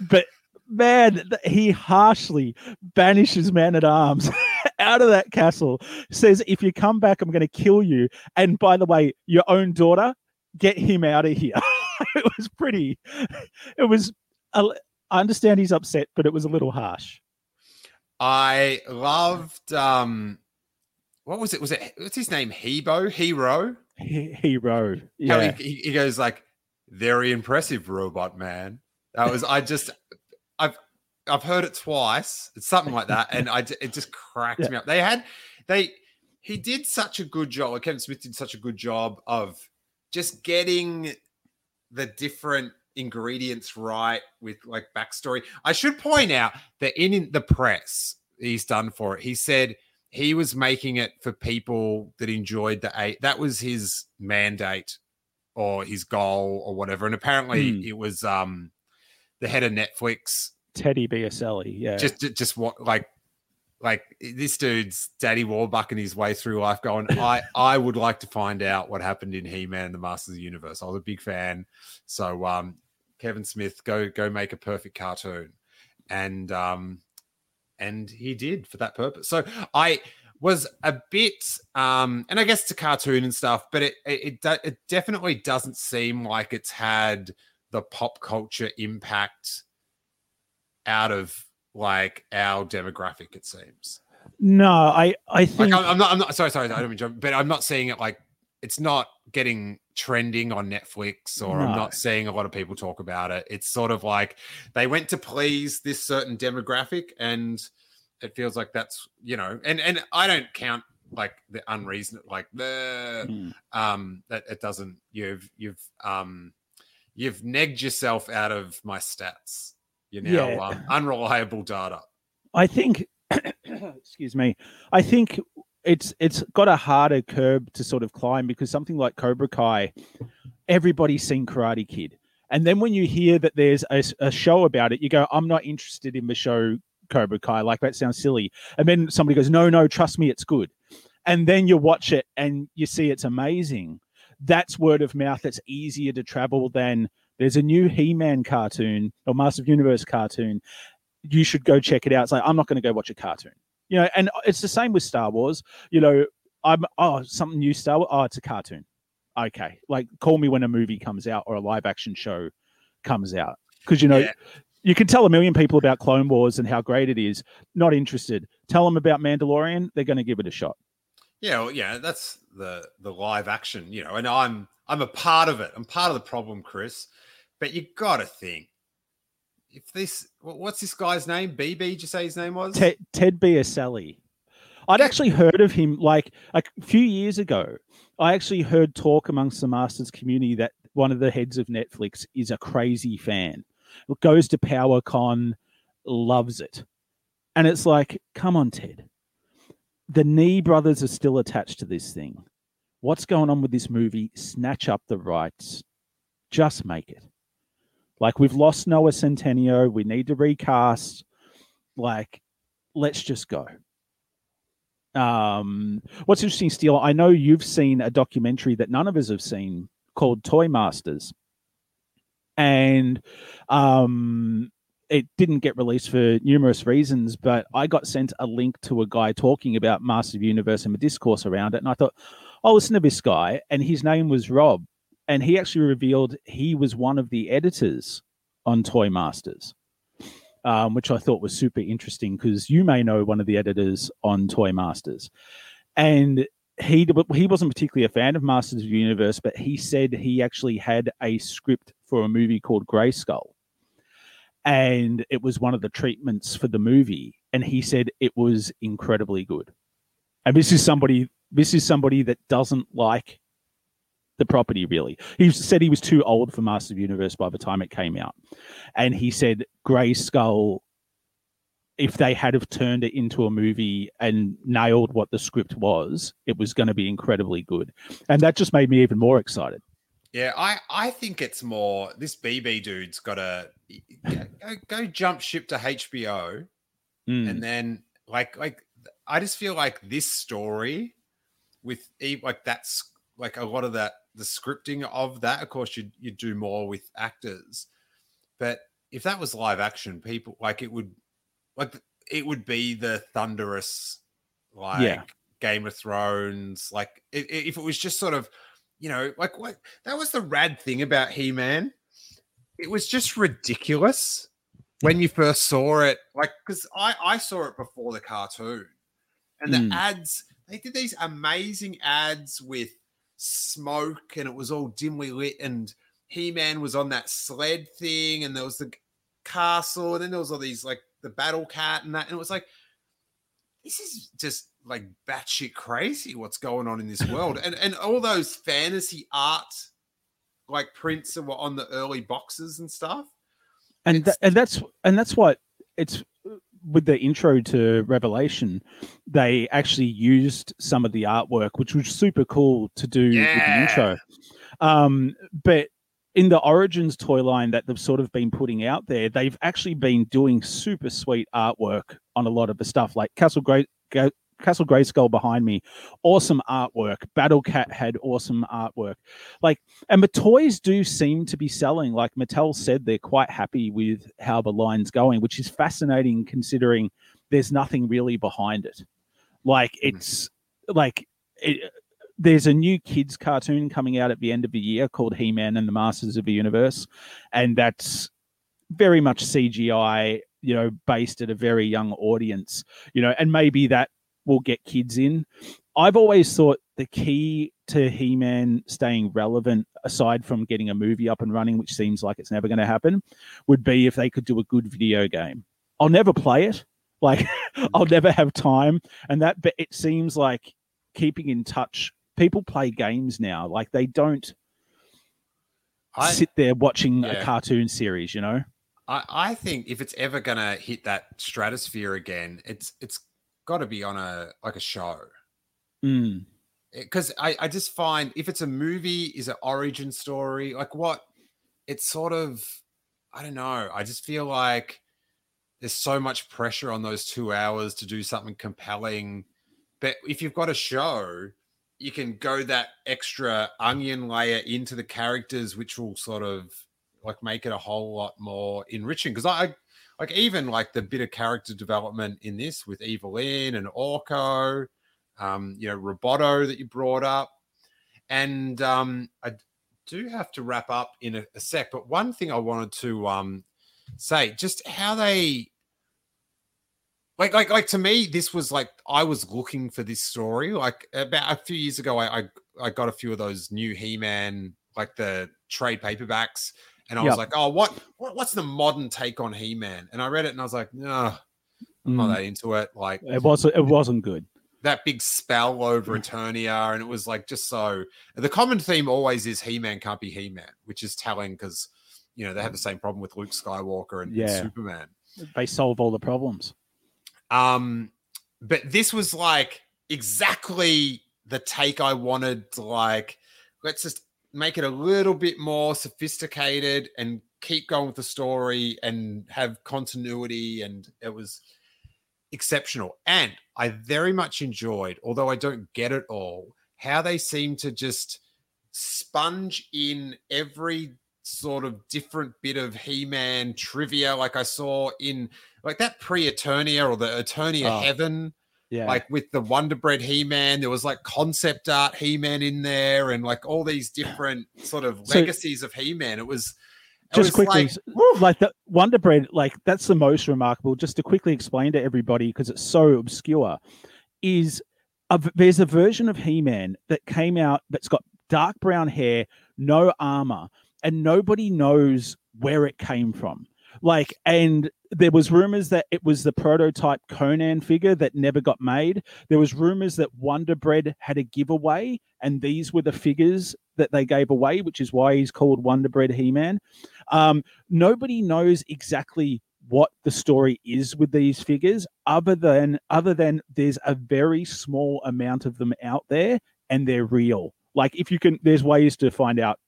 but man, he harshly banishes Man at Arms <laughs> out of that castle. Says, "If you come back, I'm going to kill you." And by the way, your own daughter, get him out of here. <laughs> it was pretty. It was. I understand he's upset, but it was a little harsh. I loved um what was it? Was it what's his name? Hebo? Hero? He- Hero, yeah. he, he, he goes like, very impressive, robot man. That was I just I've I've heard it twice. It's something like that, and I it just cracked Yeah. me up. They had they he did such a good job. Kevin Smith did such a good job of just getting the different ingredients right with like backstory. I should point out that in, the press he's done for it, he said he was making it for people that enjoyed the eight. That was his mandate or his goal or whatever. And apparently Hmm. it was um the head of Netflix Teddy Biaselli. Yeah. just ju- just what like like this dude's daddy warbucking his way through life going <laughs> i i would like to find out what happened in he-man and the masters of the universe i was a big fan so um kevin smith go go make a perfect cartoon and um and he did for that purpose so i was a bit um and i guess it's a cartoon and stuff but it it, it, it definitely doesn't seem like it's had the pop culture impact out of like our demographic it seems. No, I I think like I'm, I'm not i'm not sorry sorry i don't mean to but i'm not seeing it like it's not getting trending on netflix or i'm not seeing a lot of people talk about it. It's sort of like they went to please this certain demographic and it feels like that's you know and and i don't count like the unreason like the Mm. um that it doesn't you've you've um you've negged yourself out of my stats you know Yeah. um, unreliable data I think <coughs> excuse me. I think it's it's got a harder curb to sort of climb because something like Cobra Kai, everybody's seen Karate Kid. And then when you hear that there's a show about it, you go, I'm not interested in the show Cobra Kai. Like that sounds silly. And then somebody goes, No, no, trust me, it's good. And then you watch it and you see it's amazing. That's word of mouth that's easier to travel than there's a new He Man cartoon or Master of Universe cartoon you should go check it out. It's like I'm not going to go watch a cartoon, you know. And uh, it's the same with Star Wars. You know, I'm oh something new Star Wars. Oh, it's a cartoon. Okay, like call me when a movie comes out or a live action show comes out because you know Yeah. you can tell a million people about Clone Wars and how great it is. Not interested. Tell them about Mandalorian. They're going to give it a shot. Yeah, well, yeah, that's the the live action, you know, and I'm I'm a part of it. I'm part of the problem, Chris. But you got to think if this what's this guy's name? BB, did you say his name was? Ted, Ted Biaselli. I'd actually heard of him like a few years ago. I actually heard talk amongst the Masters community that one of the heads of Netflix is a crazy fan. Goes to PowerCon, loves it. And it's like, come on, Ted. The Nee brothers are still attached to this thing. What's going on with this movie? Snatch up the rights. Just make it. Like we've lost Noah Centineo. We need to recast. Like, let's just go. Um, what's interesting, Steele, I know you've seen a documentary that none of us have seen called Toy Masters. And um, it didn't get released for numerous reasons, but I got sent a link to a guy talking about Master of Universe and the discourse around it. And I thought, oh, listen to this guy. And his name was Rob. And he actually revealed he was one of the editors on Toy Masters um, which I thought was super interesting because you may know one of the editors on Toy Masters, and he he wasn't particularly a fan of Masters of the Universe, but he said he actually had a script for a movie called Grey Skull, and it was one of the treatments for the movie, and he said it was incredibly good. And this is somebody this is somebody that doesn't like the property really. He said he was too old for Master of Universe by the time it came out. And he said Grey Skull, if they had have turned it into a movie and nailed what the script was, it was going to be incredibly good. And that just made me even more excited. Yeah, I I think it's more this BB dude's got to go, go jump ship to HBO Mm. and then like like I just feel like this story with e- like that's like a lot of that the scripting of that of course you you do more with actors but if that was live action people like it would like it would be the thunderous like Yeah. game of thrones like if it was just sort of you know like what that was the rad thing about he-man. It was just ridiculous when you first saw it like because i i saw it before the cartoon. And the Mm. ads they did these amazing ads with smoke and it was all dimly lit and he-man was on that sled thing and there was the castle and then there was all these like the battle cat and that. And it was like this is just like batshit crazy what's going on in this world <laughs> and and all those fantasy art like prints that were on the early boxes and stuff and tha- and that's and that's what it's with the intro to Revelation, they actually used some of the artwork, which was super cool to do with the intro. Um, but in the Origins toy line that they've sort of been putting out there, they've actually been doing super sweet artwork on a lot of the stuff, like Castle Grey. Ga- Castle Grayskull behind me, awesome artwork. Battle Cat had awesome artwork. Like, and the toys do seem to be selling. Like Mattel said, they're quite happy with how the line's going, which is fascinating considering there's nothing really behind it. Like, hmm. it's like it, there's a new kids cartoon coming out at the end of the year called He-Man and the Masters of the Universe, and that's very much CGI, you know, based at a very young audience, you know, and maybe that will get kids in. I've always thought the key to He-Man staying relevant, aside from getting a movie up and running, which seems like it's never going to happen, would be if they could do a good video game. I'll never play it. <laughs> Like I'll never have time. And that but it seems like keeping in touch. People play games now. Like they don't I, sit there watching Yeah. a cartoon series, you know? I, I think if it's ever gonna hit that stratosphere again, it's it's got to be on a like a show. Mm. because I, I just find if it's a movie is an origin story like what it's sort of i don't know i just feel like there's so much pressure on those two hours to do something compelling but if you've got a show you can go that extra onion layer into the characters which will sort of like make it a whole lot more enriching because i like even like the bit of character development in this with Evil-Lyn and orko um, you know, Roboto that you brought up. And um, I do have to wrap up in a, a sec, but one thing I wanted to um, say, just how they like, like, like to me, this was like I was looking for this story. Like about a few years ago, I I, I got a few of those new He-Man, like the trade paperbacks, and I was like, oh, what, what what's the modern take on He-Man? And I read it, and I was like, no, I'm not Mm. that into it. Like It wasn't it wasn't good. that big spell over Eternia, and it was like just so. The common theme always is He-Man can't be He-Man, which is telling because you know they have the same problem with Luke Skywalker and, and Superman. They solve all the problems. Um, but this was like exactly the take I wanted. Like, let's just make it a little bit more sophisticated and keep going with the story and have continuity. And it was exceptional. And I very much enjoyed, although I don't get it all, how they seem to just sponge in every sort of different bit of He-Man trivia, like I saw in like that pre-Eternia or the Eternia Oh, Heaven, Yeah. like with the Wonder Bread He-Man. There was like concept art He-Man in there, and like all these different sort of So- legacies of He-Man. It was it just was quickly, like, like the Wonder Bread, like that's the most remarkable. Just to quickly explain to everybody because it's so obscure, is a there's a version of He-Man that came out that's got dark brown hair, no armor, and nobody knows where it came from. Like, and there was rumors that it was the prototype Conan figure that never got made. There was rumors that Wonder Bread had a giveaway, and these were the figures that they gave away, which is why he's called Wonder Bread He-Man. Um, nobody knows exactly what the story is with these figures, other than other than there's a very small amount of them out there, and they're real. Like if you can, there's ways to find out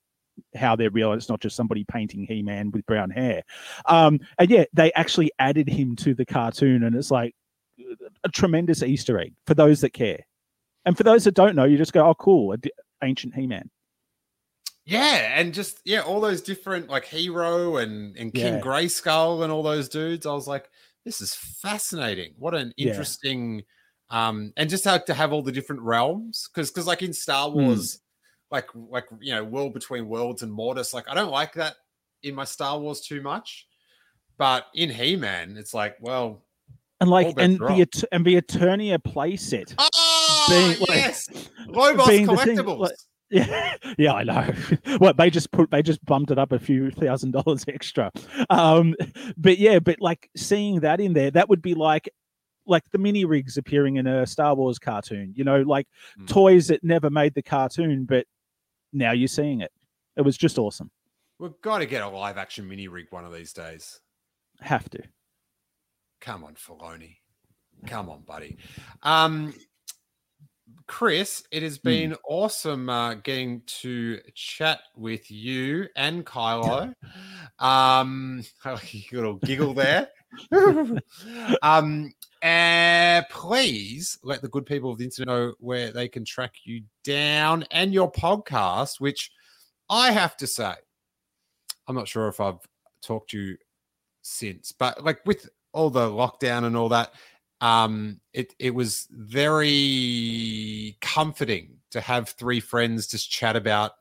how they're real. It's not just somebody painting He-Man with brown hair. Um, and yeah, they actually added him to the cartoon, and it's like a tremendous Easter egg for those that care. And for those that don't know, you just go, "Oh, cool, ancient He-Man." Yeah, and just yeah, all those different like Hero and and King Yeah. Grayskull and all those dudes. I was like, this is fascinating. What an Yeah. interesting um and just how to have all the different realms because because like in Star Hmm. Wars, like like you know, world between worlds and Mortis, like I don't like that in my Star Wars too much. But in He-Man, it's like, well, And like, and the. Et- and the Eternia playset. oh Being, like- yes, being thing, collectibles. like- <laughs> Yeah, yeah, I know. <laughs> What they just put, they just bumped it up a few thousand dollars extra. Um, but yeah, but like seeing that in there, that would be like, like the mini rigs appearing in a Star Wars cartoon. You know, like Mm. toys that never made the cartoon, but now you're seeing it. It was just awesome. We've got to get a live action mini rig one of these days. Have to. Come on, Filoni. Come on, buddy. Um, Chris, it has been awesome uh, getting to chat with you and Kylo. <laughs> Um, <laughs> a little giggle there. <laughs> um, and please let the good people of the internet know where they can track you down and your podcast, which I have to say, I'm not sure if I've talked to you since, but like with all the lockdown and all that, um, it it was very comforting to have three friends just chat about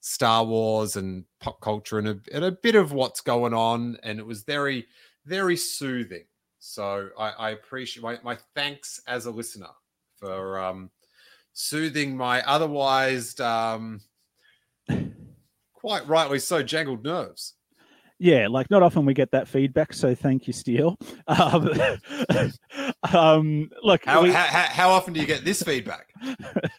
Star Wars and pop culture and a, and a bit of what's going on, and it was very very soothing. So I, I appreciate my, my thanks as a listener for um, soothing my otherwise um, quite rightly so jangled nerves. Yeah, like not often we get that feedback, so thank you, Steele. <laughs> Um, um, look, How, we- how, how, often do you get this feedback?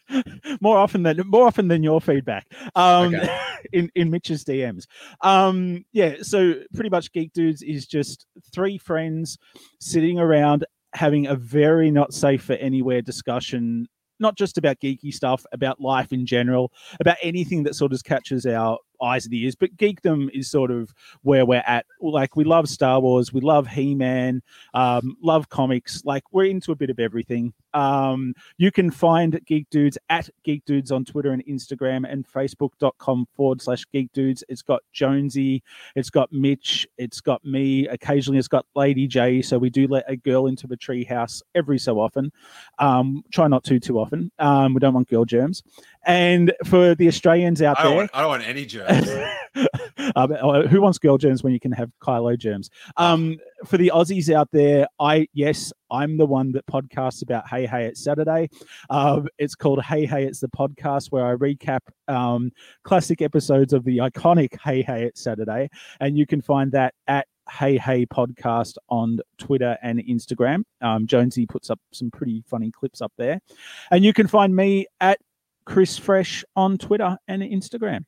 <laughs> more often than more often than your feedback um Okay. <laughs> in in mitch's dms um yeah so pretty much geek dudes is just three friends sitting around having a very not safe for anywhere discussion not just about geeky stuff about life in general about anything that sort of catches our eyes and ears but geekdom is sort of where we're at like we love star wars we love he-man um, love comics like we're into a bit of everything um, you can find Geek Dudes at Geek Dudes on Twitter and Instagram and Facebook.com forward slash Geek Dudes. It's got Jonesy, it's got Mitch, it's got me. Occasionally, it's got Lady J. So we do let a girl into the treehouse every so often. Um, try not to too often. Um, we don't want girl germs. And for the Australians out I there, want, I don't want any germs. <laughs> um, uh, who wants girl germs when you can have Kylo germs? Um, for the Aussies out there, I yes, I'm the one that podcasts about Hey Hey It's Saturday. Um, it's called Hey Hey It's the podcast where I recap um, classic episodes of the iconic Hey Hey It's Saturday, and you can find that at Hey Hey Podcast on Twitter and Instagram. Um, Jonesy puts up some pretty funny clips up there, and you can find me at Chris Fresh on Twitter and Instagram.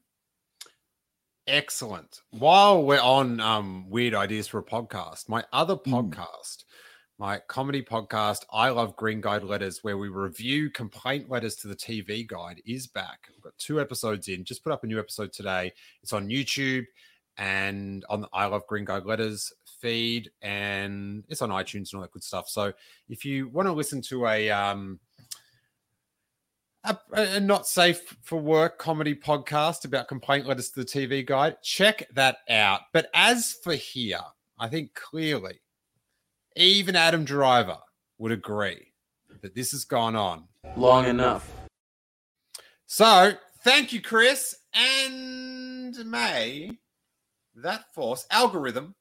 Excellent. While we're on um, weird ideas for a podcast, my other Mm. podcast, my comedy podcast, I Love Green Guide Letters, where we review complaint letters to the TV Guide, is back. I've got two episodes in. Just put up a new episode today. It's on YouTube and on the I Love Green Guide Letters feed, and it's on iTunes and all that good stuff. So if you want to listen to a um, a, a not safe for work comedy podcast about complaint letters to the TV guide. Check that out. But as for here, I think clearly even Adam Driver would agree that this has gone on. Long enough. So thank you, Chris. And may that force algorithm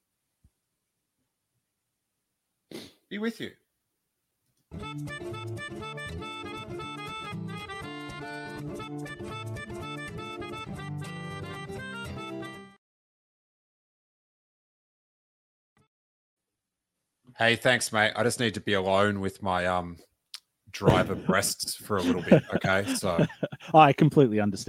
be with you. Hey, thanks, mate. I just need to be alone with my um driver breasts for a little bit. Okay. So <laughs> I completely understand.